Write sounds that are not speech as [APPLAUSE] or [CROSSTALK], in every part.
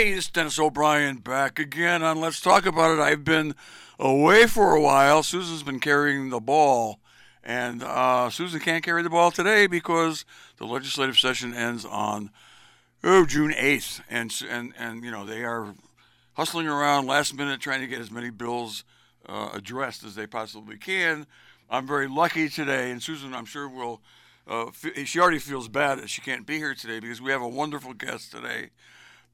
Hey, it's Dennis O'Brien back again on Let's Talk About It. I've been away for a while. Susan's been carrying the ball, and uh, Susan can't carry the ball today because the legislative session ends on oh June eighth, and and and you know they are hustling around last minute trying to get as many bills uh, addressed as they possibly can. I'm very lucky today, and Susan, I'm sure will. Uh, she already feels bad that she can't be here today because we have a wonderful guest today.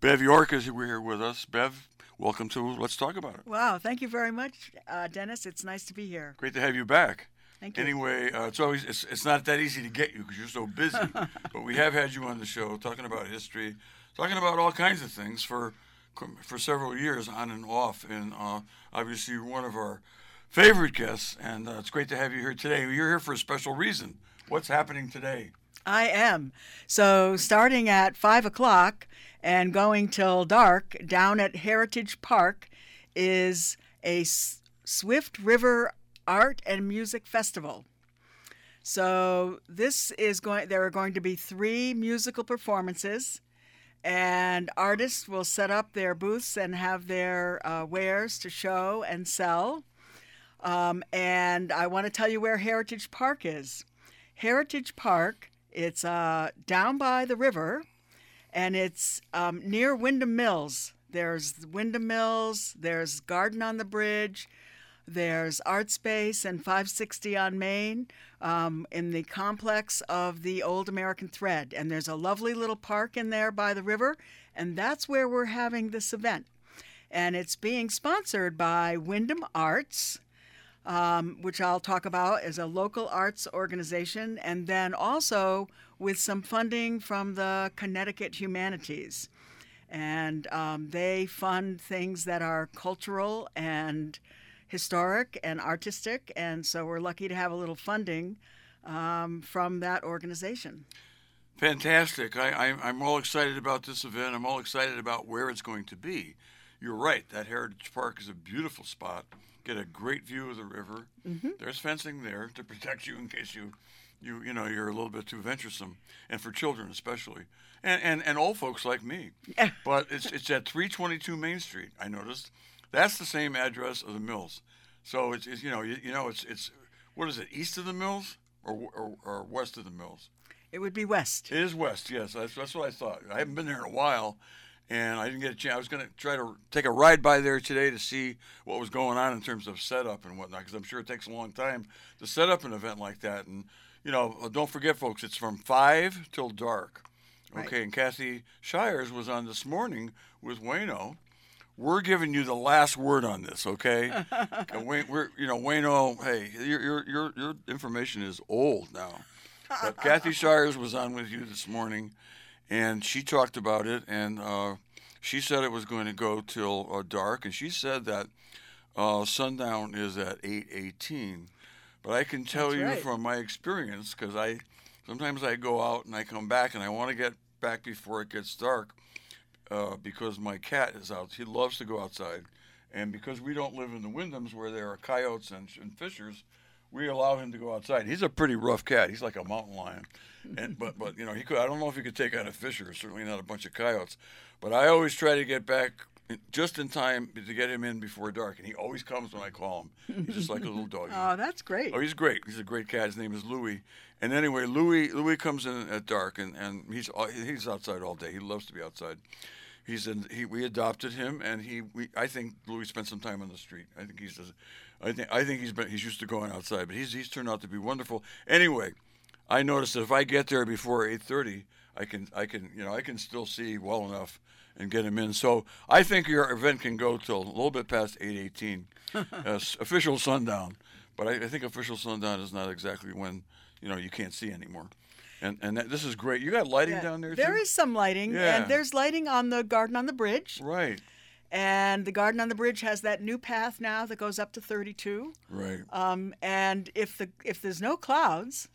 Bev York is here with us. Bev, welcome to Let's Talk About It. Wow, thank you very much, uh, Dennis. It's nice to be here. Great to have you back. Thank you. Anyway, uh, it's always it's, it's not that easy to get you because you're so busy, [LAUGHS] but we have had you on the show talking about history, talking about all kinds of things for for several years on and off, and uh, obviously you're one of our favorite guests, and uh, it's great to have you here today. You're here for a special reason. What's happening today? I am. So starting at five o'clock and going till dark down at Heritage Park is a Swift River Art and Music Festival. So this is going there are going to be 3 musical performances and artists will set up their booths and have their uh, wares to show and sell. Um, and I want to tell you where Heritage Park is. Heritage Park, it's uh, down by the river and it's um, near Windham Mills. There's Windham Mills, there's Garden on the Bridge, there's Art Space and 560 on Main um, in the complex of the Old American Thread. And there's a lovely little park in there by the river, and that's where we're having this event. And it's being sponsored by Windham Arts. Um, which I'll talk about as a local arts organization, and then also with some funding from the Connecticut Humanities. And um, they fund things that are cultural and historic and artistic. And so we're lucky to have a little funding um, from that organization. Fantastic. I, am all excited about this event. I'm all excited about where it's going to be. You're right, that Heritage Park is a beautiful spot. Get a great view of the river. Mm-hmm. There's fencing there to protect you in case you you you know you're a little bit too venturesome, and for children especially, and and, and old folks like me. but it's it's at 322 Main Street. I noticed that's the same address of the mills. So it's, it's you know you, you know it's it's what is it east of the mills or, or, or west of the mills? It would be west. It is west. Yes, that's that's what I thought. I haven't been there in a while, and I didn't get a chance. I was going to try to take a ride by there today to see what was going on in terms of setup and whatnot, because I'm sure it takes a long time to set up an event like that. And you know, uh, don't forget, folks, it's from five till dark. Okay, and Kathy Shires was on this morning with Wayno. We're giving you the last word on this, okay? [LAUGHS] Wayne, we're, you know, Wayno. Hey, your your your your information is old now. But [LAUGHS] Kathy Shires was on with you this morning, and she talked about it, and uh, she said it was going to go till uh, dark, and she said that uh, sundown is at eight eighteen. But I can tell That's you right. from my experience, because I sometimes I go out and I come back and I want to get back before it gets dark, uh, because my cat is out. He loves to go outside, and because we don't live in the Windhams where there are coyotes and, and fishers, we allow him to go outside. He's a pretty rough cat. He's like a mountain lion, and but but you know he could. I don't know if he could take out a fisher. Certainly not a bunch of coyotes. But I always try to get back just in time to get him in before dark, and he always comes when I call him. He's just like a little dog. [LAUGHS] oh, that's great. Oh, he's great. He's a great cat. His name is Louis. And anyway, Louis Louis comes in at dark, and, and he's uh, he's outside all day. He loves to be outside. He's in. He we adopted him, and he we I think Louis spent some time on the street. I think he's. I think I think he's been he's used to going outside, but he's he's turned out to be wonderful. Anyway, I noticed that if I get there before eight thirty, I can I can you know I can still see well enough and get him in. So I think your event can go till a little bit past 8:18, uh, [LAUGHS] official sundown. But I, I, think official sundown is not exactly when you know you can't see anymore. And and that, this is great. You got lighting yeah, down there. There too? is some lighting, yeah. and there's lighting on the garden on the bridge. Right. And the garden on the bridge has that new path now that goes up to 32. Right. Um, and if the if there's no clouds,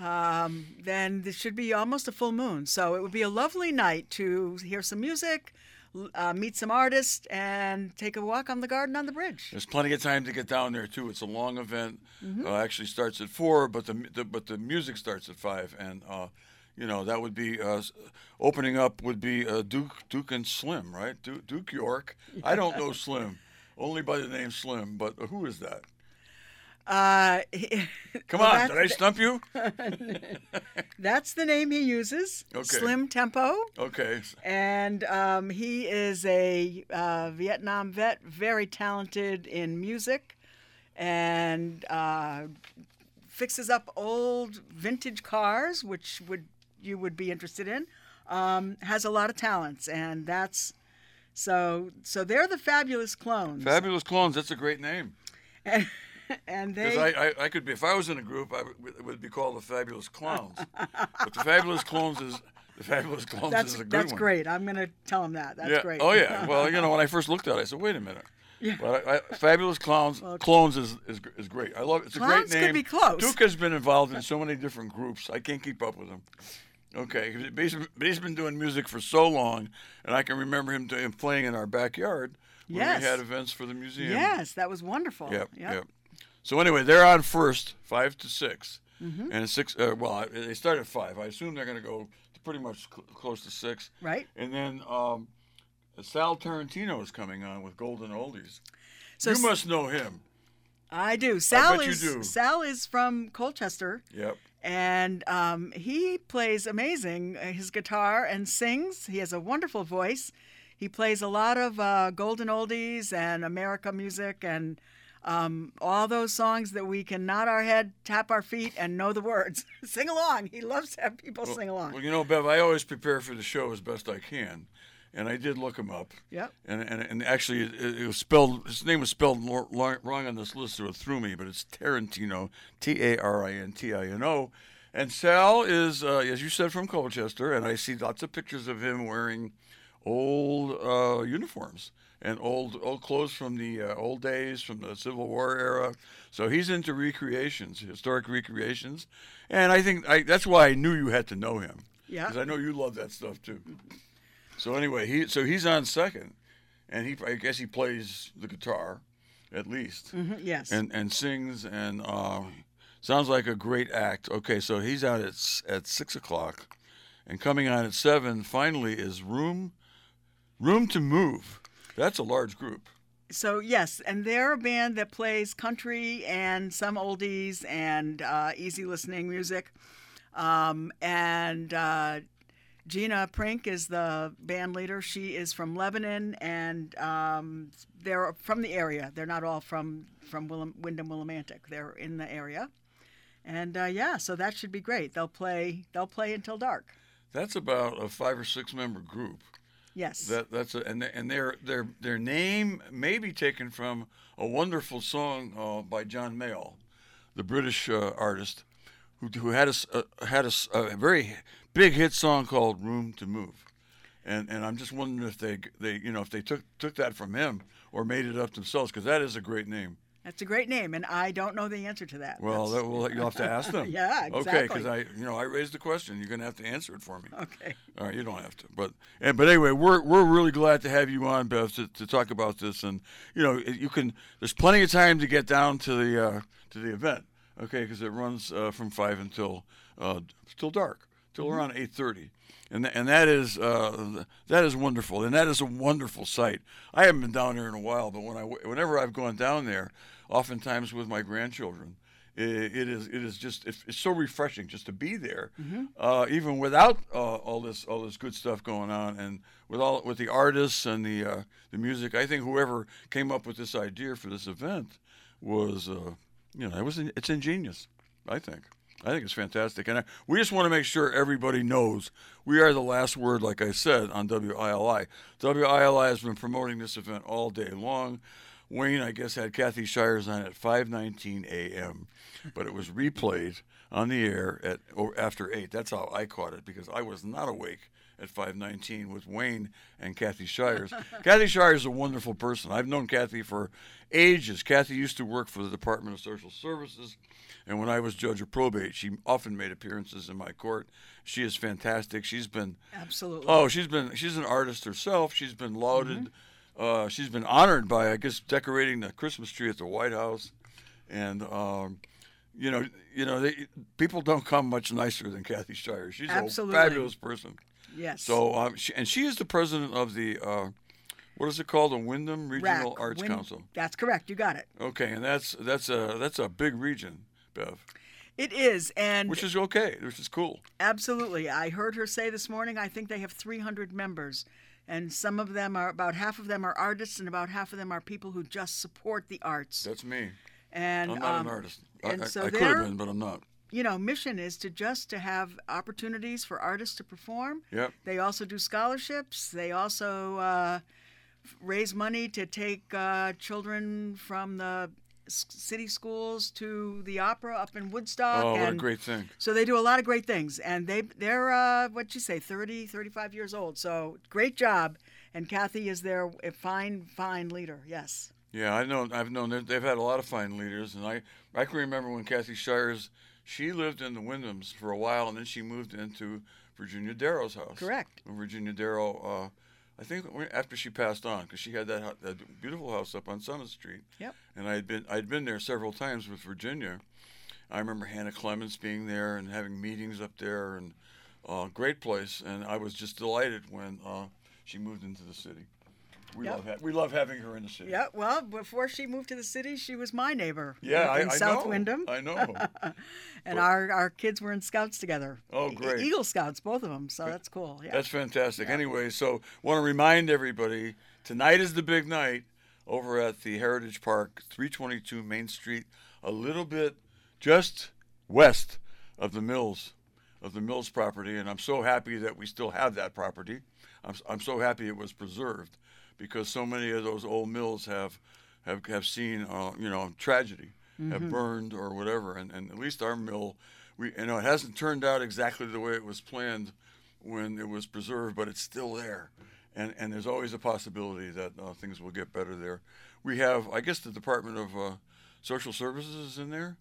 um, then this should be almost a full moon. So it would be a lovely night to hear some music, uh, meet some artists, and take a walk on the garden on the bridge. There's plenty of time to get down there too. It's a long event. Mm-hmm. Uh, actually starts at four, but the, the, but the music starts at five, and uh, you know, that would be uh, opening up would be uh, Duke Duke and Slim, right? Duke, Duke York. I don't know [LAUGHS] Slim, only by the name Slim. But who is that? Uh, [LAUGHS] Come well, on, did I stump you? [LAUGHS] That's the name he uses. Okay. Slim Tempo. Okay. And um, he is a uh, Vietnam vet, very talented in music, and uh, fixes up old vintage cars, which would you would be interested in. Um, has a lot of talents, and that's so. So they're the fabulous clones, Fabulous Clones. That's a great name. and, [LAUGHS] [LAUGHS] and they. Because I, I, I could be if I was in a group, I would, it would be called the Fabulous Clowns. [LAUGHS] but the Fabulous Clones is the Fabulous Clones that's is a good that's one. great. I'm gonna tell him that. That's yeah. great. Oh yeah. Well, you know, when I [LAUGHS] first looked at it, I said, "Wait a minute." Yeah. But I, I, Fabulous Clowns, Clones is, is is great. I love it. It's a Clowns great could be close. Duke has been involved in so many different groups. I can't keep up with him. Okay, he's but he's been doing music for so long, and I can remember him doing, playing in our backyard when Yes. we had events for the museum. Yes, that was wonderful. Yep, Yep. yep. So anyway, they're on first, five to 6 Mm-hmm. and six. Uh, well, I- they start at five. I assume they're going to go to pretty much cl- close to six. Right. And then um, Sal Tarantino is coming on with Golden Oldies. So you s- must know him. I do. Sal you is do. Sal is from Colchester, Yep. and um, he plays amazing. uh, His guitar and sings. He has a wonderful voice. He plays a lot of uh, golden oldies and America music and um, all those songs that we can nod our head, tap our feet, and know the words. [LAUGHS] sing along. He loves to have people sing along. Well, you know, Bev, I always prepare for the show as best I can, and I did look him up. Yep. And and, and actually, it, it was spelled. His name was spelled lo- lo- wrong on this list, so it threw me. But it's Tarantino, T A R I N T I N O. And Sal is, uh, as you said, from Colchester, and I see lots of pictures of him wearing old uh, uniforms and old old clothes from the uh, old days, from the Civil War era. So he's into recreations, historic recreations, and I think I, that's why I knew you had to know him. Yeah. Because I know you love that stuff too. So anyway, he so he's on second, and he I guess he plays the guitar, at least, Mhm, yes. and and sings and uh, sounds like a great act. Okay, so he's out at at six o'clock, and coming on at seven finally is room, room to move. That's a large group. So yes, and they're a band that plays country and some oldies and uh, easy listening music. Um, and uh, Gina Prink is the band leader. She is from Lebanon, and um, they're from the area. They're not all from from Willem, Windham Willimantic. They're in the area, and uh, yeah, so that should be great. They'll play. They'll play until dark. That's about a five or six member group. Yes. That that's a, and and their their their name may be taken from a wonderful song uh, by John Mayall, the British uh, artist, who who had a uh, had a, a very big hit song called "Room to Move," and and I'm just wondering if they they you know if they took took that from him or made it up themselves because that is a great name. That's a great name, and I don't know the answer to that. Well, that will you'll have to ask them. [LAUGHS] Yeah, exactly. Okay, because I you know I raised the question. You're gonna have to answer it for me. okay. All right, you don't have to, but and but anyway, we're we're really glad to have you on, Beth, to, to talk about this, and you know you can. There's plenty of time to get down to the uh, to the event, okay? Because it runs uh, from five until uh, till dark, till around eight thirty, and and that is uh, that is wonderful, and that is a wonderful site. I haven't been down there in a while, but when I whenever I've gone down there, oftentimes with my grandchildren it, it is it is just it's, it's so refreshing just to be there, uh, even without uh, all this all this good stuff going on, and with all with the artists and the uh, the music. I think whoever came up with this idea for this event was uh, you know it was it's ingenious. I think. I think it's fantastic, and I, we just want to make sure everybody knows we are the last word, like I said, on WILI. WILI has been promoting this event all day long. Wayne, I guess, had Kathy Shires on at 5:19 a.m., but it was replayed on the air at after eight. That's how I caught it because I was not awake at 5:19 with Wayne and Kathy Shires. [LAUGHS] Kathy Shires is a wonderful person. I've known Kathy for ages. Kathy used to work for the Department of Social Services, and when I was judge of probate, she often made appearances in my court. She is fantastic. She's been Absolutely. Oh, she's been she's an artist herself. She's been lauded. Uh, she's been honored by I guess decorating the Christmas tree at the White House, and um, you know, you know, they, people don't come much nicer than Kathy Shire. She's Absolutely. a fabulous person. Yes. So, um, she, and she is the president of the, uh, what is it called, the Windham Regional Arts Win- Council. That's correct. You got it. Okay, and that's that's a that's a big region, Bev, It is, and which is okay, which is cool. Absolutely. I heard her say this morning, I think they have 300 members. And some of them are, about half of them are artists, and about half of them are people who just support the arts. That's me. And, I'm not um, an artist. I- so I could have been, but I'm not. You know, mission is to just to have opportunities for artists to perform. Yep. They also do scholarships. They also uh, raise money to take uh, children from the city schools to the opera up in Woodstock. Oh, what a great thing. So they do a lot of great things, and they they're uh, what you say 30, 35 years old. So great job, and Kathy is their fine fine leader. Yes. Yeah, I know. I've known they've- they've had a lot of fine leaders, and I I can remember when Kathy Shires, she lived in the Windhams for a while, and then she moved into Virginia Darrow's house. Correct. Virginia Darrow, uh, I think after she passed on, because she had that, that beautiful house up on Summit Street. Yep. And I had been I'd been there several times with Virginia. I remember Hannah Clements being there and having meetings up there, and uh, great place. And I was just delighted when uh, she moved into the city. We Yep. love ha- we love having her in the city. Yeah. Well, before she moved to the city, she was my neighbor. Yeah, up I, in I South know. Windham, I know. [LAUGHS] and our our kids were in Scouts together. Oh, great. Eagle Scouts, both of them. So that's cool. Yeah. That's fantastic. Anyway, so want to remind everybody tonight is the big night over at the Heritage Park, 322 Main Street, a little bit just west of the Mills, of the Mills property, and I'm so happy that we still have that property. I'm, I'm so happy it was preserved because so many of those old mills have have, have seen uh, you know tragedy, have burned or whatever, and, and at least our mill, we you know it hasn't turned out exactly the way it was planned when it was preserved, but it's still there. And, and there's always a possibility that uh, things will get better there. We have, I guess, the Department of uh, Social Services is in there,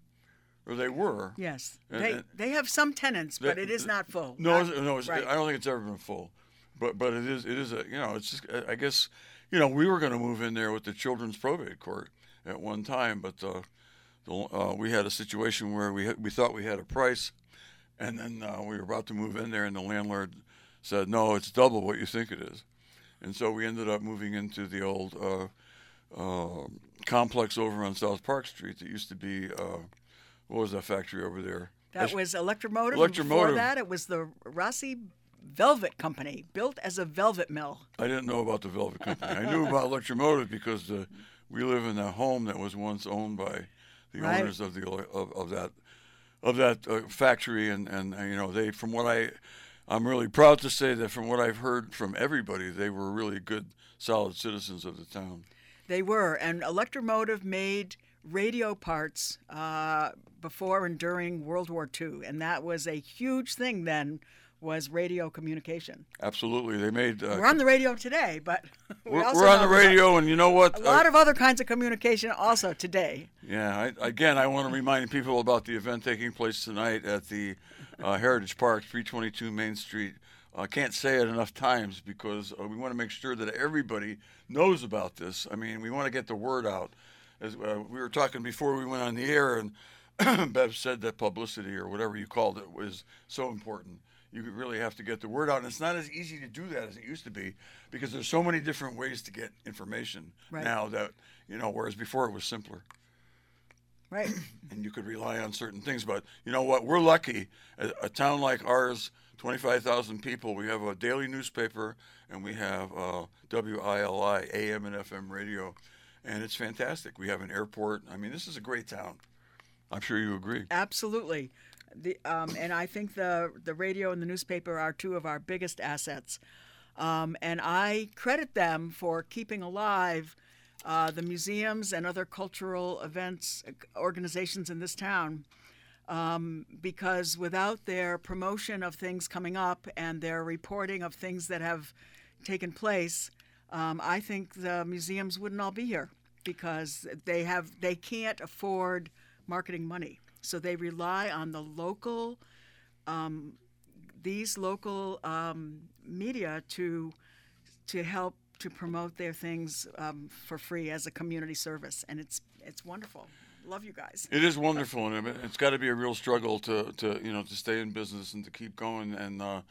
or they were. yes. And- They and- they have some tenants, but it is not full. No, Not- no, it's, right. I don't think it's ever been full, but but it is it is a you know it's just I guess you know we were going to move in there with the children's probate court at one time, but uh, the, uh, we had a situation where we had, we thought we had a price, and then uh, we were about to move in there, and the landlord said no, it's double what you think it is, and so we ended up moving into the old uh, uh, complex over on South Park Street that used to be uh, what was that factory over there? That was Electromotive. and Before Electromotive. that, it was the Rossi Velvet Company, built as a velvet mill. I didn't know about the Velvet Company. I knew about Electromotive because uh, we live in a home that was once owned by the Right. owners of the of, of that of that uh, factory, and and uh, you know they from what I I'm really proud to say that from what I've heard from everybody, they were really good, solid citizens of the town. They were, and Electromotive made radio parts uh, before and during World War II, and that was a huge thing then. Was radio communication. Absolutely, they made. Uh, We're on the radio today, but [LAUGHS] we we're, also we're on the radio, and you know what? A lot of other kinds of communication also today. Yeah, I, again, I want to remind people about the event taking place tonight at the uh, Heritage Park, 322 Main Street. I can't say it enough times because uh, we want to make sure that everybody knows about this. I mean, we want to get the word out. As uh, we were talking before we went on the air, and [CLEARS THROAT] Bev said that publicity or whatever you called it was so important. You really have to get the word out, and it's not as easy to do that as it used to be because there's so many different ways to get information Right. now that you know. Whereas before it was simpler Right. [COUGHS] and you could rely on certain things. But you know what? We're lucky. A, a town like ours, 25,000 people, we have a daily newspaper and we have uh, WILI, AM and FM radio, and it's fantastic. We have an airport. I mean, this is a great town. I'm sure you agree. Absolutely. The, um, and I think the, the radio and the newspaper are two of our biggest assets. Um, and I credit them for keeping alive uh, the museums and other cultural events, uh, organizations in this town. Um, because without their promotion of things coming up and their reporting of things that have taken place, um, I think the museums wouldn't all be here because they have they can't afford marketing money, so they rely on the local um, these local um, media to to help to promote their things um, for free as a community service, and it's it's wonderful. love you guys. It is wonderful, and it- it's got to be a real struggle to, to you know to stay in business and to keep going. And uh,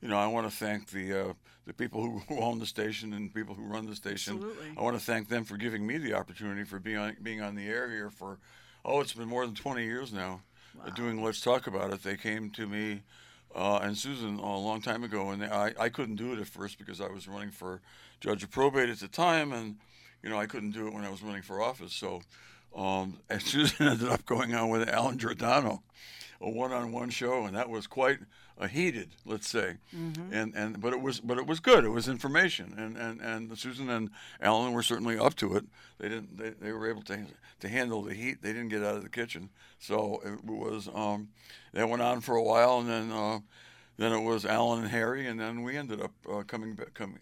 you know, I want to thank the uh, the people who, who own the station and people who run the station. Absolutely. I want to thank them for giving me the opportunity for being on, being on the air here for oh, it's been more than 20 years now. uh, doing Let's Talk About It. They came to me uh, and Susan a long time ago, and they, I I couldn't do it at first because I was running for judge of probate at the time, and you know I couldn't do it when I was running for office. So. Um, [LAUGHS] and Susan ended up going on with Alan Giordano, a one-on-one show, and that was quite a heated, let's say. And and but it was but it was good. It was information, and and, and Susan and Alan were certainly up to it. They didn't they, they were able to to handle the heat. They didn't get out of the kitchen, so it was um, that went on for a while, and then uh, then it was Alan and Harry, and then we ended up uh, coming back. Coming,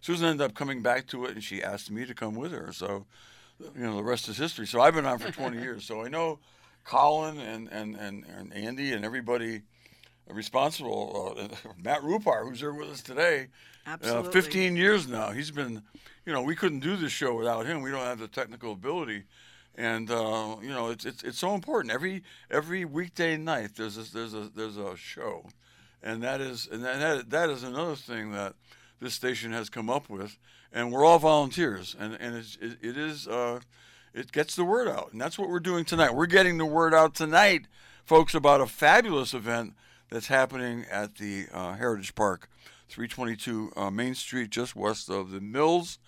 Susan ended up coming back to it, and she asked me to come with her. So you know the rest is history. So I've been on for 20 years. So I know Colin and and and, and Andy and everybody responsible. Uh, [LAUGHS] Matt Rupar, who's here with us today, uh, Absolutely. 15 years now. He's been, you know, we couldn't do this show without him. We don't have the technical ability. And uh, you know it's, it's it's so important. Every every weekday night there's a, there's a there's a show, and that is and that that is another thing that this station has come up with, and we're all volunteers, and and it's, it, it is uh, it gets the word out, and that's what we're doing tonight. We're getting the word out tonight, folks, about a fabulous event that's happening at the uh, Heritage Park, 322 uh, Main Street, just west of the Mills,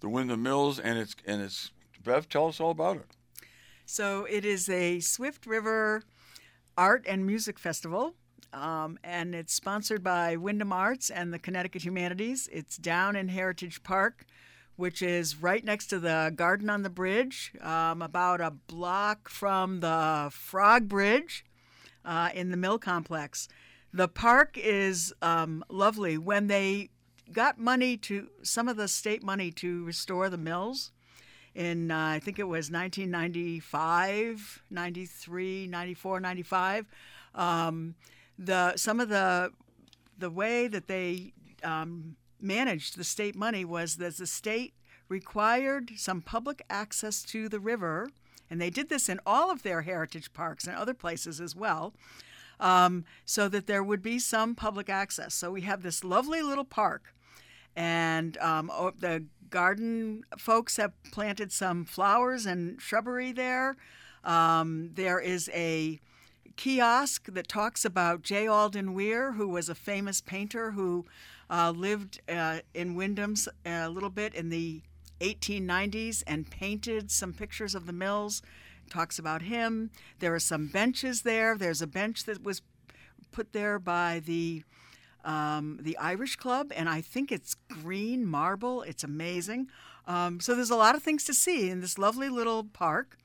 the Wyndham Mills, and it's and it's Bev. Tell us all about it. So it is a Swift River Art and Music Festival, um, and it's sponsored by Windham Arts and the Connecticut Humanities. It's down in Heritage Park, which is right next to the Garden on the Bridge, um, about a block from the Frog Bridge uh, in the Mill Complex. The park is um, lovely. When they got money to some of the state money to restore the mills, in uh, I think it was 1995, 93, 94, 95. Um, the some of the the way that they um, managed the state money was that the state required some public access to the river, and they did this in all of their heritage parks and other places as well. Um, so that there would be some public access. So we have this lovely little park, and um, the garden folks have planted some flowers and shrubbery there. Um, there is a kiosk that talks about J. Alden Weir, who was a famous painter who uh, lived uh, in Windham's a little bit in the 1890s and painted some pictures of the mills. Talks about him. There are some benches there. There's a bench that was put there by the um, the Irish Club, and I think it's green marble. It's amazing. Um, so there's a lot of things to see in this lovely little park,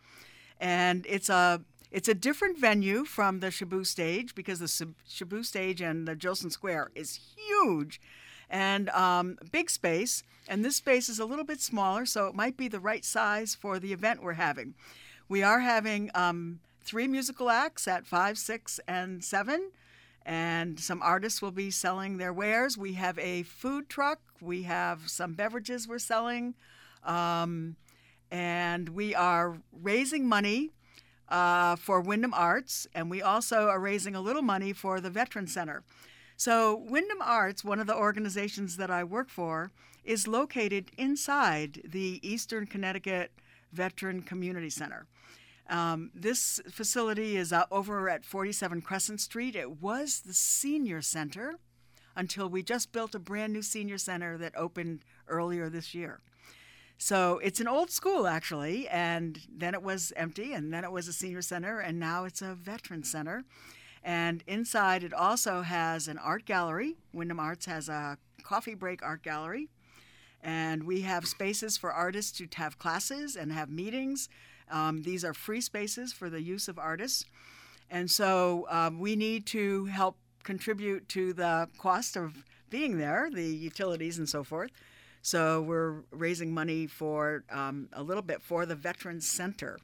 and it's a it's a different venue from the Shaboo stage because the Shab- Shaboo stage and the Jillson Square is huge and um, big space, and this space is a little bit smaller, so it might be the right size for the event we're having. We are having um, three musical acts at five, six, and seven and some artists will be selling their wares. We have a food truck. We have some beverages we're selling, um, and we are raising money uh, for Windham Arts, and we also are raising a little money for the Veteran Center. So Windham Arts, one of the organizations that I work for, is located inside the Eastern Connecticut Veteran Community Center. Um, this facility is uh, over at 47 Crescent Street. It was the senior center until we just built a brand new senior center that opened earlier this year. So it's an old school, actually, and then it was empty, and then it was a senior center, and now it's a veteran center. And inside, it also has an art gallery. Windham Arts has a coffee break art gallery. And we have spaces for artists to have classes and have meetings. Um, these are free spaces for the use of artists. And so um, we need to help contribute to the cost of being there, the utilities and so forth. So we're raising money for um, a little bit for the Veterans Center.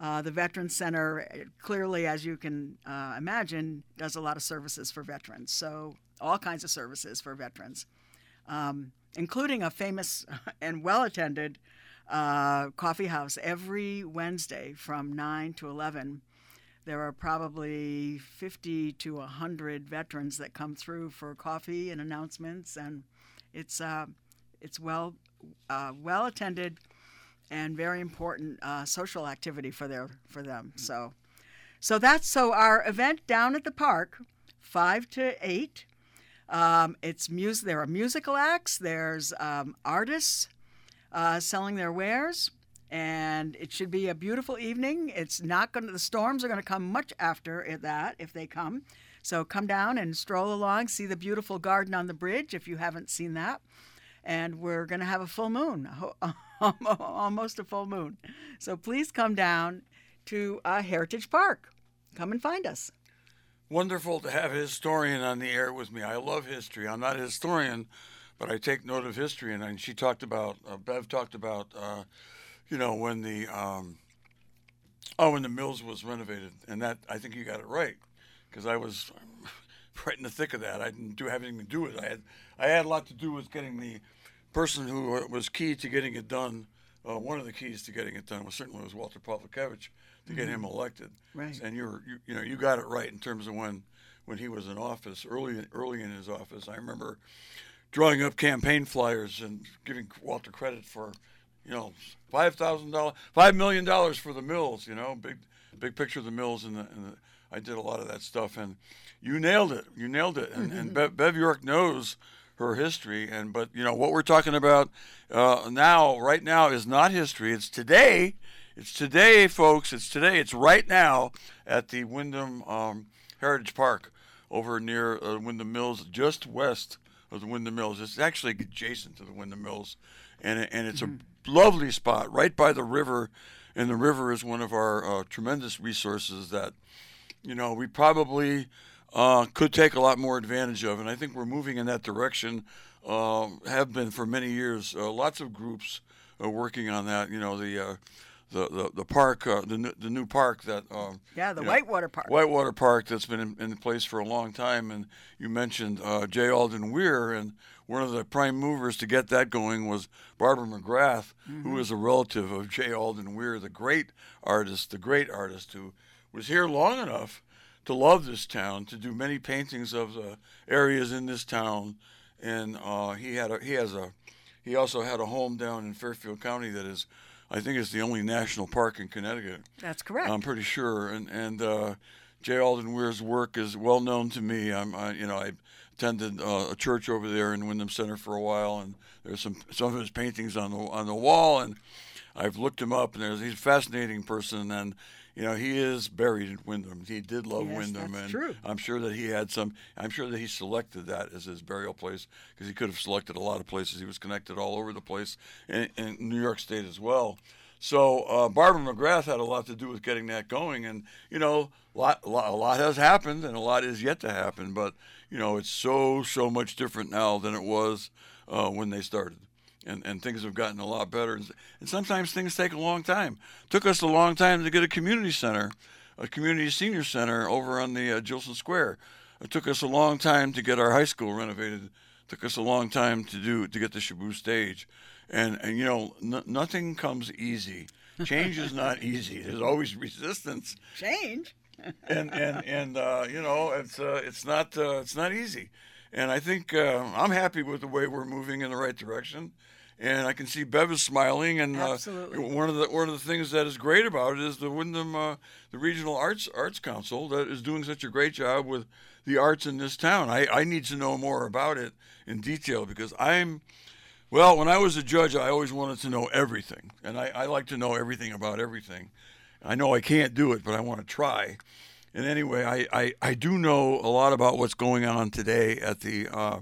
Uh, the Veterans Center, uh, clearly, as you can uh, imagine, does a lot of services for veterans. So, all kinds of services for veterans, um, including a famous [LAUGHS] and well attended uh, coffee house every Wednesday from 9 to 11. There are probably 50 to 100 veterans that come through for coffee and announcements, and it's uh, it's well uh, well attended and very important uh, social activity for their for them. So, so that's so our event down at the park, five to eight. Um, it's music. There are musical acts. There's um, artists uh, selling their wares, and it should be a beautiful evening. It's not going to. The storms are going to come much after that if they come. So come down and stroll along, see the beautiful garden on the bridge if you haven't seen that. And we're going to have a full moon, [LAUGHS] almost a full moon. So please come down to uh, Heritage Park. Come and find us. Wonderful to have a historian on the air with me. I love history. I'm not a historian, but I take note of history. And, and she talked about, uh, Bev talked about, uh, you know, when the, um, oh, when the mills was renovated. And that, I think you got it right because I was [LAUGHS] right in the thick of that. I didn't do have anything to do with it. I had I had a lot to do with getting the person who was key to getting it done. Uh, one of the keys to getting it done was certainly was Walter Pawlukewicz to get him elected. Right. And you're you, you know you got it right in terms of when when he was in office early early in his office. I remember drawing up campaign flyers and giving Walter credit for you know five thousand dollars, five million dollars for the mills. You know, big big picture of the mills and the, and the I did a lot of that stuff, and you nailed it. You nailed it. And, and Bev, Bev York knows her history, and but you know what we're talking about uh, now, right now, is not history. It's today. It's today, folks. It's today. It's right now at the Windham um, Heritage Park over near uh, Windham Mills, just west of the Windham Mills. It's actually adjacent to the Windham Mills, and and it's a lovely spot right by the river. And the river is one of our uh, tremendous resources that you know, we probably uh, could take a lot more advantage of. And I think we're moving in that direction, uh, have been for many years. Uh, lots of groups are working on that. You know, the uh, the, the, the park, uh, the, the new park that. Um, yeah, the you know, Whitewater Park. Whitewater Park that's been in, in place for a long time. And you mentioned uh, J. Alden Weir, and one of the prime movers to get that going was Barbara McGrath, Mm-hmm. who is a relative of J. Alden Weir, the great artist, the great artist who was here long enough to love this town, to do many paintings of the areas in this town, and uh, he had a, he has a he also had a home down in Fairfield County that is, I think, is the only national park in Connecticut. That's correct. I'm pretty sure, and and uh, J. Alden Weir's work is well known to me. I'm I, you know I attended uh, a church over there in Windham Center for a while, and there's some some of his paintings on the on the wall, and I've looked him up, and there's he's a fascinating person, and you know he is buried in Windham. He did love Yes, Windham, and true. I'm sure that he had some. I'm sure that he selected that as his burial place because he could have selected a lot of places. He was connected all over the place in, in New York State as well. So uh, Barbara McGrath had a lot to do with getting that going, and you know, lot, lot, a lot has happened, and a lot is yet to happen. But you know, it's so so much different now than it was uh, when they started, and and things have gotten a lot better. And, and sometimes things take a long time. took us a long time to get a community center, a community senior center over on the uh, Jillson Square. It took us a long time to get our high school renovated. took us a long time to do to get the Shaboo stage and and you know n- nothing comes easy change is not [LAUGHS] easy there's always resistance Change. [LAUGHS] and and and uh, you know it's uh, it's not uh, it's not easy and i think uh, i'm happy with the way we're moving in the right direction and I can see Bev is smiling, and uh, one of the one of the things that is great about it is the Windham, uh, the Regional Arts Arts Council, that is doing such a great job with the arts in this town. I, I need to know more about it in detail because I'm well, when I was a judge, I always wanted to know everything, and I, I like to know everything about everything. I know I can't do it, but I want to try. And anyway, I, I, I do know a lot about what's going on today at the uh,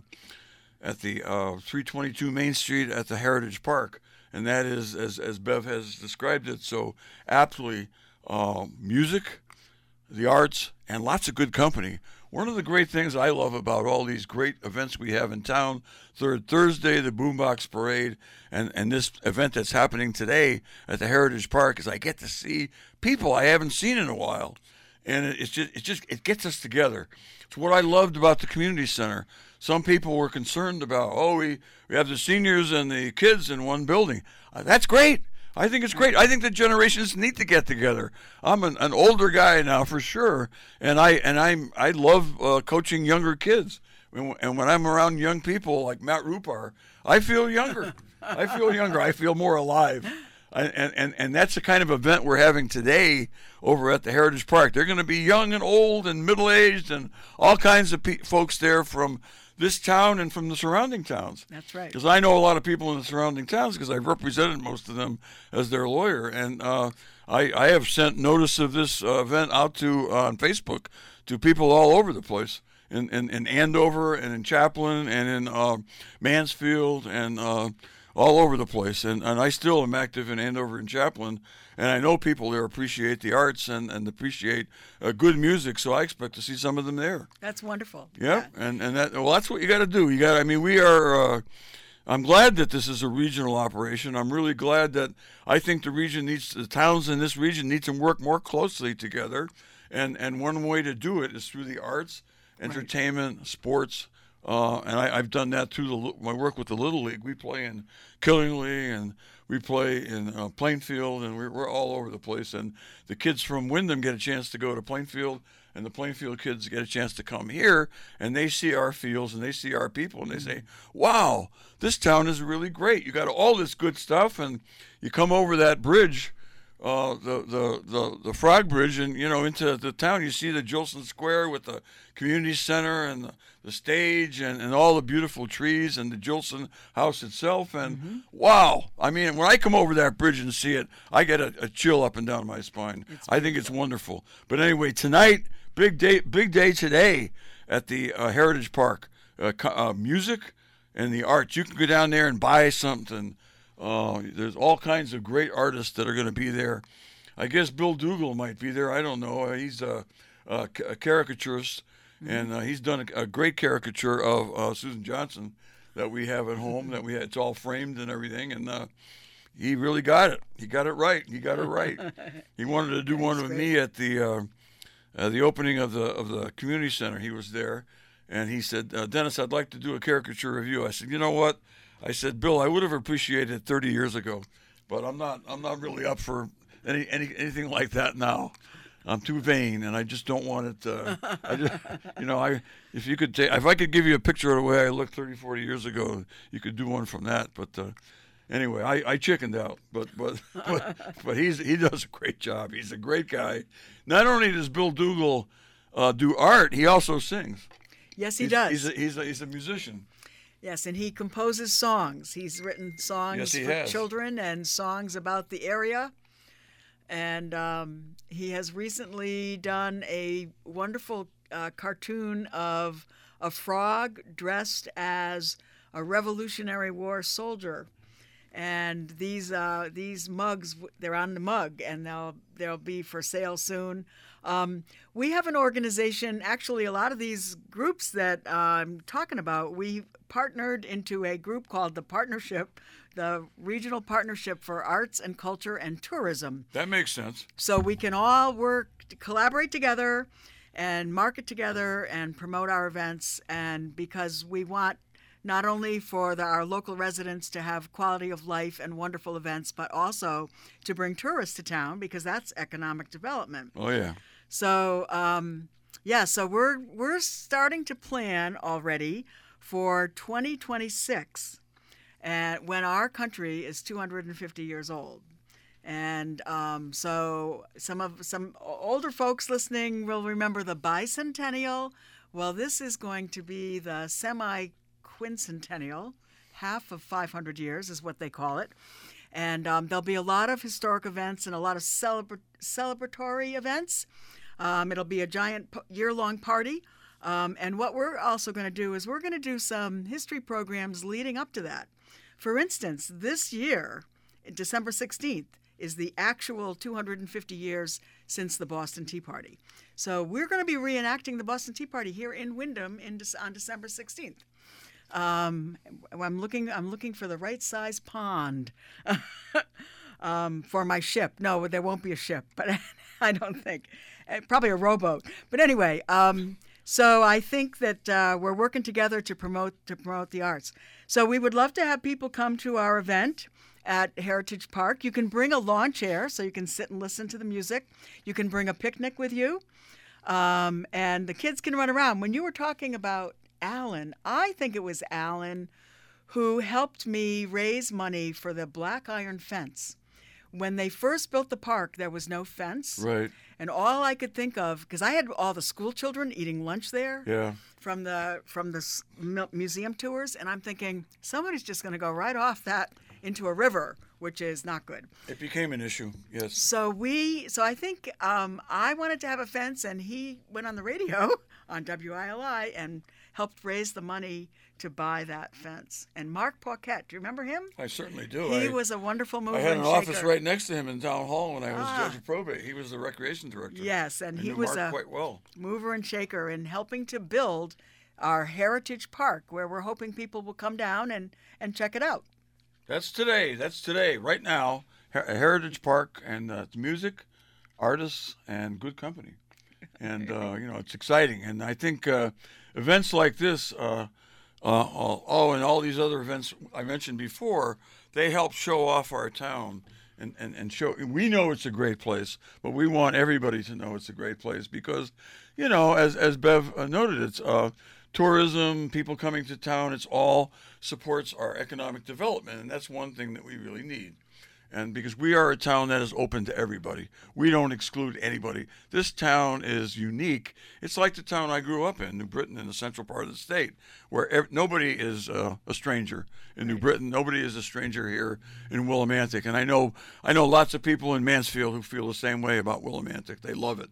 at the uh, 322 Main Street at the Heritage Park, and that is, as, as Bev has described it so aptly, uh, music, the arts, and lots of good company. One of the great things I love about all these great events we have in town, Third Thursday, the Boombox Parade, and, and this event that's happening today at the Heritage Park, is I get to see people I haven't seen in a while. And it's just, it's just, it gets us together. It's what I loved about the community center. Some people were concerned about, oh, we, we have the seniors and the kids in one building. Uh, that's great. I think it's great. I think the generations need to get together. I'm an, an older guy now for sure, and I and I'm I love uh, coaching younger kids. And, when I'm around young people like Matt Rupar, I feel younger. I feel younger. I feel more alive. And, and, and that's the kind of event we're having today over at the Heritage Park. They're going to be young and old and middle aged and all kinds of pe- folks there from this town and from the surrounding towns. That's right. Because I know a lot of people in the surrounding towns because I've represented most of them as their lawyer. And uh, I, I have sent notice of this uh, event out to uh, on Facebook to people all over the place. In, in, in Andover and in Chaplin and in uh, Mansfield and uh, all over the place. And, and I still am active in Andover and Chaplin. And I know people there appreciate the arts and, and appreciate uh, good music. So I expect to see some of them there. That's wonderful. Yeah. And, and that, well, that's what you got to do. You got I mean, we are, uh, I'm glad that this is a regional operation. I'm really glad that I think the region needs, the towns in this region need to work more closely together. And, and one way to do it is through the arts, entertainment, sports, uh, and I, have done that through the, my work with the Little League. We play in Killingly and we play in uh, Plainfield, and we're, we're all over the place. And the kids from Windham get a chance to go to Plainfield, and the Plainfield kids get a chance to come here, and they see our fields and they see our people, and they say, "Wow, this town is really great. You got all this good stuff, and you come over that bridge." Uh, the, the, the, the Frog Bridge and, you know, into the town, you see the Jillson Square with the community center and the, the stage and, and all the beautiful trees and the Jillson House itself. And Mm-hmm. wow, I mean, when I come over that bridge and see it, I get a, a chill up and down my spine. I think it's wonderful. But anyway, tonight, big day, big day today at the uh, Heritage Park. Uh, uh, music and the arts. You can go down there and buy something. Uh, there's all kinds of great artists that are going to be there. I guess Bill Dougal might be there. I don't know. Uh, He's a, a, a caricaturist, and uh, he's done a, a great caricature of uh, Susan Johnson that we have at home. That we had, it's all framed and everything, and uh, he really got it. He got it right. He got it right. [LAUGHS] he wanted to do one That's with me at the uh, uh, the opening of the of the community center. He was there, and he said, uh, "Dennis, I'd like to do a caricature of you." I said, "You know what?" I said, "Bill, I would have appreciated it 30 years ago, but I'm not. I'm not really up for any, any anything like that now. I'm too vain, and I just don't want it. Uh, I just, you know, I if you could take, if I could give you a picture of the way I looked 30, 40 years ago, you could do one from that. But uh, anyway, I, I chickened out. But but [LAUGHS] but but he's he does a great job. He's a great guy. Not only does Bill Dougal uh, do art, he also sings. Yes, he He's- does. He's a, he's a, he's a musician. Yes, and he composes songs. He's written songs Yes, he for has. children and songs about the area. And um, he has recently done a wonderful uh, cartoon of a frog dressed as a Revolutionary War soldier. And these uh, these mugs, they're on the mug, and they'll they'll be for sale soon. Um, we have an organization. Actually, a lot of these groups that uh, I'm talking about, we partnered into a group called the Partnership, the Regional Partnership for Arts and Culture and Tourism. That makes sense. So we can all work, collaborate together, and market together and promote our events. And because we want not only for the, our local residents to have quality of life and wonderful events, but also to bring tourists to town because that's economic development. Oh yeah. So um, yeah, so we're we're starting to plan already for 2026, and when our country is 250 years old. And um, so some of some older folks listening will remember the bicentennial. Well, this is going to be the semi quincentennial, half of 500 years is what they call it. And um, there'll be a lot of historic events and a lot of celebra- celebratory events. Um, it'll be a giant year long party. Um, and what we're also going to do is we're going to do some history programs leading up to that. For instance, this year, December 16th, is the actual 250 years since the Boston Tea Party. So we're going to be reenacting the Boston Tea Party here in Windham in, on December 16th. Um, I'm looking. I'm looking for the right size pond [LAUGHS] um, for my ship. No, there won't be a ship, [LAUGHS] but I don't think. Uh, Probably a rowboat. But anyway, um, so I think that uh, we're working together to promote to promote the arts. So we would love to have people come to our event at Heritage Park. You can bring a lawn chair so you can sit and listen to the music. You can bring a picnic with you, um, and the kids can run around. When you were talking about Alan, I think it was Alan who helped me raise money for the black iron fence. When they first built the park, there was no fence. Right. And all I could think of, because I had all the school children eating lunch there Yeah. from the from the museum tours, and I'm thinking somebody's just going to go right off that into a river, which is not good. It became an issue. Yes. So we, so I think um, I wanted to have a fence, and he went on the radio on WILI and helped raise the money to buy that fence. And Mark Paquette, do you remember him? I certainly do. He I, was a wonderful mover I had an office right next to him in town hall when I was Ah. judge of probate. He was the recreation director. Yes, and I he was Mark a quite well. mover and shaker in helping to build our heritage park, where we're hoping people will come down and and check it out. That's today. That's today. Right now, Her- Heritage Park and uh, music, artists, and good company. And uh, you know, it's exciting. And I think uh, events like this, uh, uh, oh, and all these other events I mentioned before, they help show off our town. And, and, and show we know it's a great place, but we want everybody to know it's a great place because, you know, as as Bev uh, noted, it's uh, tourism, people coming to town. It's all supports our economic development, and that's one thing that we really need. And because we are a town that is open to everybody, we don't exclude anybody. This town is unique. It's like the town I grew up in, New Britain, in the central part of the state, where ev- nobody is uh, a stranger in New Britain. Nobody is a stranger here in Willimantic. And I know, I know lots of people in Mansfield who feel the same way about Willimantic. They love it.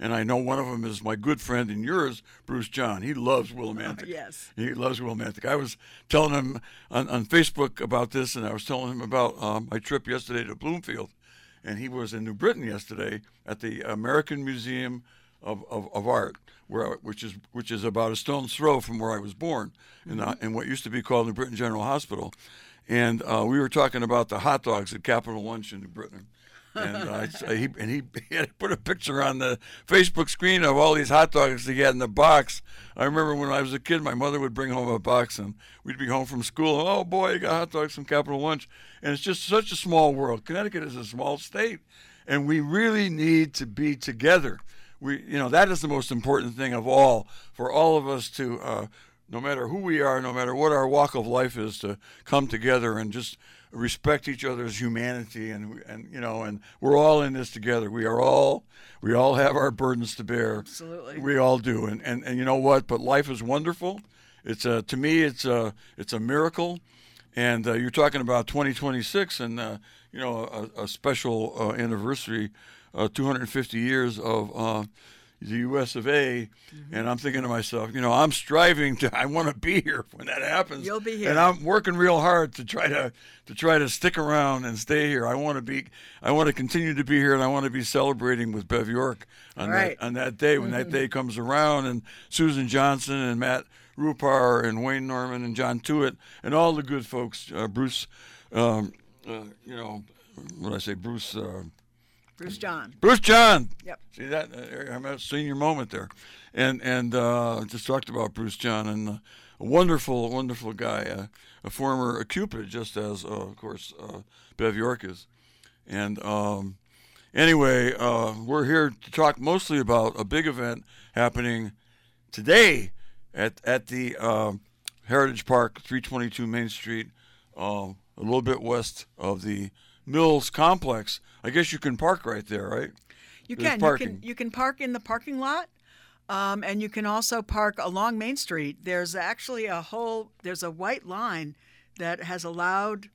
And I know one of them is my good friend and yours, Bruce John. He loves Willimantic. yes. He loves Willimantic. I was telling him on, on Facebook about this, and I was telling him about um, my trip yesterday to Bloomfield. And he was in New Britain yesterday at the American Museum of, of, of Art, where I- which is which is about a stone's throw from where I was born, in, uh, in what used to be called New Britain General Hospital. And uh, we were talking about the hot dogs at Capitol Lunch in New Britain and uh, it's- uh, he and he, he had put a picture on the Facebook screen of all these hot dogs he had in the box. I remember when I was a kid, my mother would bring home a box, and we'd be home from school. And, Oh boy, you got hot dogs from Capitol Lunch, and it's just such a small world. Connecticut is a small state, and we really need to be together. We, you know, that is the most important thing of all for all of us to. Uh, no matter who we are, no matter what our walk of life is, to come together and just respect each other's humanity, and and you know, and we're all in this together. We are all, we all have our burdens to bear. Absolutely. we all do, and and, and you know what? But life is wonderful. It's a to me, it's a it's a miracle, and uh, you're talking about 2026, and uh, you know, a, a special uh, anniversary, uh, 250 years of. The U.S. of A. Mm-hmm. And I'm thinking to myself, you know, I'm striving to. I want to be here when that happens. You'll be here. and I'm working real hard to try to to try to stick around and stay here. I want to be. I want to continue to be here, and I want to be celebrating with Bev York on Right. that on that day when that day comes around, and Susan Johnson and Matt Rupar and Wayne Norman and John Tewitt and all the good folks. Uh, Bruce, um, uh, you know, when I say, Bruce. Uh, Bruce John. Bruce John. Yep. See that? I'm at a senior moment there, and and uh, just talked about Bruce John and uh, a wonderful, wonderful guy, uh, a former Cupid, just as uh, of course uh, Bev York is, and um, anyway, uh, we're here to talk mostly about a big event happening today at at the uh, Heritage Park, 322 Main Street, uh, a little bit west of the Mills complex. I guess you can park right there, right? You There's can. You can. You can park in the parking lot, um, and you can also park along Main Street. There's actually a whole. There's a white line that has allowed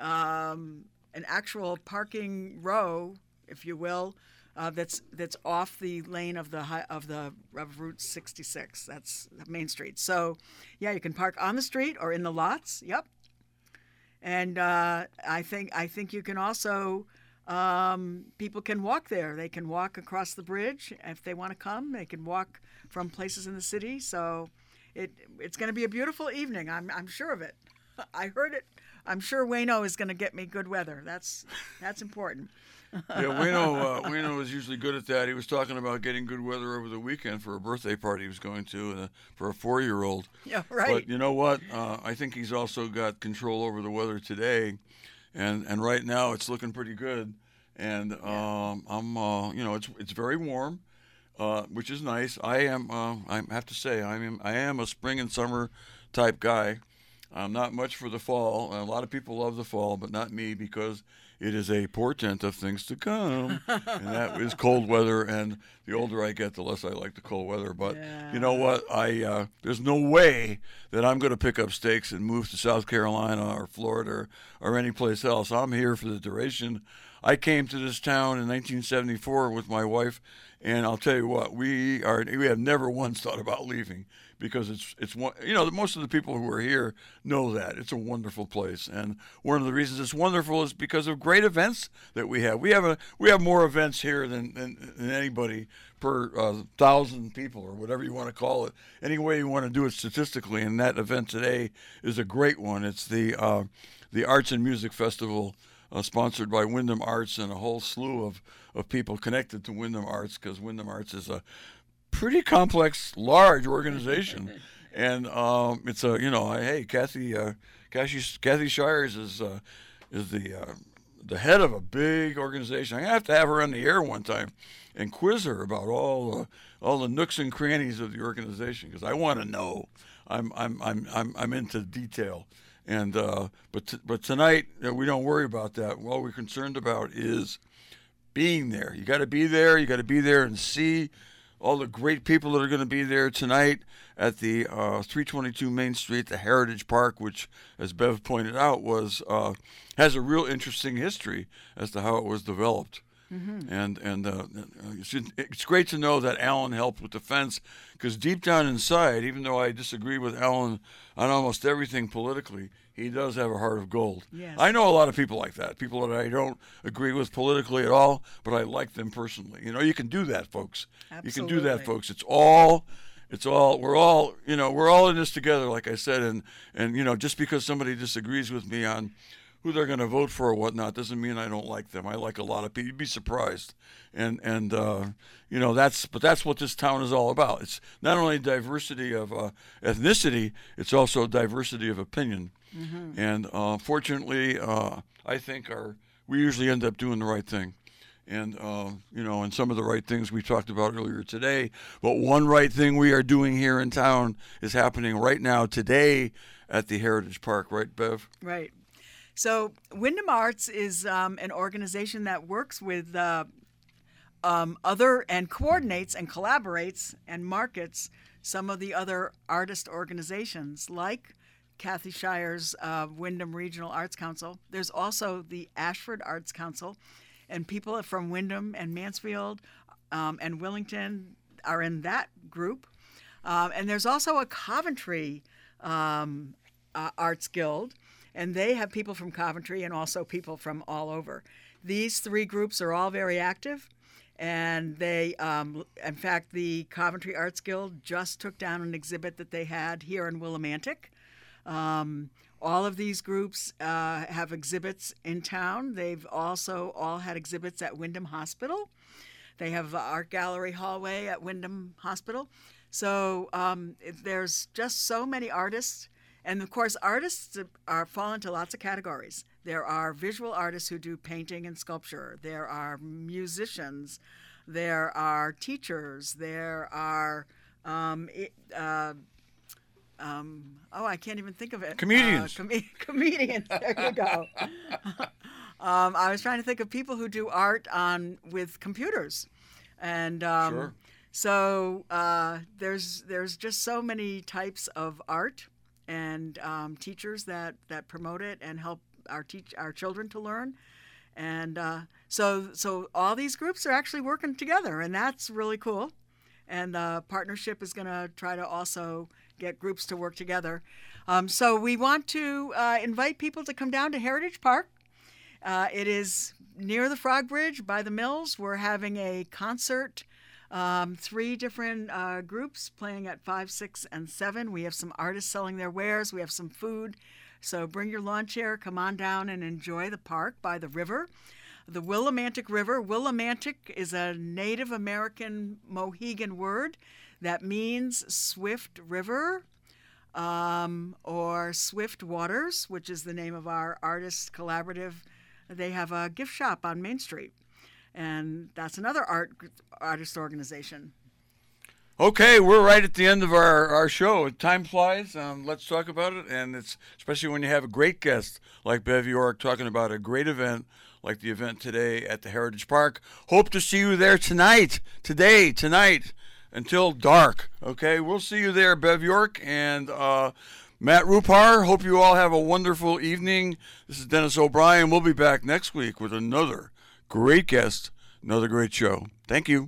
um, an actual parking row, if you will, uh, that's that's off the lane of the of the of Route 66. That's Main Street. So, yeah, you can park on the street or in the lots. Yep. And uh, I think I think you can also um, people can walk there. They can walk across the bridge if they want to come. They can walk from places in the city. So it it's going to be a beautiful evening. I'm I'm sure of it. [LAUGHS] I heard it. I'm sure Wayno is going to get me good weather. That's that's important. [LAUGHS] Yeah, Wayno, uh, Wayno is usually good at that. He was talking about getting good weather over the weekend for a birthday party he was going to uh, for a four-year-old. [LAUGHS] Yeah, right. But you know what? Uh, I think he's also got control over the weather today. and and right now it's looking pretty good. And um, I'm, uh, you know, it's it's very warm, uh, which is nice. I am, uh, I have to say, I am I am a spring and summer type guy. I'm not much for the fall. A lot of people love the fall, but not me because it is a portent of things to come, and that is cold weather. And the older I get, the less I like the cold weather. But Yeah. you know what? I uh, there's no way that I'm going to pick up stakes and move to South Carolina or Florida or, or any place else. I'm here for the duration. I came to this town in 1974 with my wife, and I'll tell you what, we are we have never once thought about leaving because it's it's one you know most of the people who are here know that. It's a wonderful place and one of the reasons it's wonderful is because of great events that we have. We have a we have more events here than than, than anybody per uh, thousand people or whatever you want to call it. Any way you want to do it statistically and that event today is a great one. It's the uh, the arts and music festival uh, sponsored by Windham Arts and a whole slew of, of people connected to Windham Arts because Windham Arts is a pretty complex, large organization, [LAUGHS] and um, it's a you know hey Kathy uh, Kathy Kathy Shires is uh, is the uh, the head of a big organization. I have to have her on the air one time and quiz her about all the all the nooks and crannies of the organization because I want to know. I'm I'm I'm I'm I'm into detail. And uh, but t- but tonight uh, we don't worry about that. All we're concerned about is being there. You got to be there. You got to be there and see all the great people that are going to be there tonight at the uh, 322 Main Street, the Heritage Park, which, as Bev pointed out, was uh, has a real interesting history as to how it was developed. And and uh, it's, it's great to know that Alan helped with the fence because deep down inside, even though I disagree with Alan on almost everything politically, he does have a heart of gold. Yes. I know a lot of people like that, people that I don't agree with politically at all, but I like them personally. You know, you can do that, folks. Absolutely. You can do that, folks. It's all it's all we're all you know we're all in this together like i said and and you know just because somebody disagrees with me on who they're going to vote for or whatnot doesn't mean i don't like them i like a lot of people you'd be surprised and and uh, you know that's but that's what this town is all about it's not only diversity of uh, ethnicity it's also diversity of opinion and uh, fortunately uh, i think our we usually end up doing the right thing and uh, you know, and some of the right things we talked about earlier today. But one right thing we are doing here in town is happening right now today at the Heritage Park, right, Bev? Right. So Windham Arts is um, an organization that works with uh, um, other and coordinates and collaborates and markets some of the other artist organizations like Kathy Shire's uh, Windham Regional Arts Council. There's also the Ashford Arts Council, and people from Windham and Mansfield um, and Willington are in that group. Um, and there's also a Coventry um, uh, Arts Guild, and they have people from Coventry and also people from all over. These three groups are all very active, and they, um, in fact, the Coventry Arts Guild just took down an exhibit that they had here in Willimantic. Um, all of these groups uh, have exhibits in town. They've also all had exhibits at Windham Hospital. They have art gallery hallway at Windham Hospital. So um, there's just so many artists, and of course, artists are fall into lots of categories. There are visual artists who do painting and sculpture. There are musicians. There are teachers. There are um, it, uh, um, oh, I can't even think of it. Comedians. Uh, com- [LAUGHS] comedians. There you go. [LAUGHS] um, I was trying to think of people who do art on with computers, and um, Sure. so uh, there's there's just so many types of art and um, teachers that that promote it and help our teach our children to learn. And uh, so so all these groups are actually working together, and that's really cool and the partnership is going to try to also get groups to work together. Um, so we want to uh, invite people to come down to Heritage Park. Uh, it is near the Frog Bridge by the Mills. We're having a concert. Um, three different uh, groups playing at five, six, and seven. We have some artists selling their wares. We have some food. So bring your lawn chair, come on down and enjoy the park by the river the Willimantic River. Willimantic is a Native American Mohegan word that means swift river. um, or Swift Waters, which is the name of our artist collaborative. They have a gift shop on Main Street, and that's another art artist organization. Okay, we're right at the end of our, our show. Time flies. Um, let's talk about it, and it's especially when you have a great guest like Bev York talking about a great event like the event today at the Heritage Park. Hope to see you there tonight, today, tonight, until dark. Okay, we'll see you there, Bev York and uh, Matt Rupar. Hope you all have a wonderful evening. This is Dennis O'Brien. We'll be back next week with another great guest, another great show. Thank you.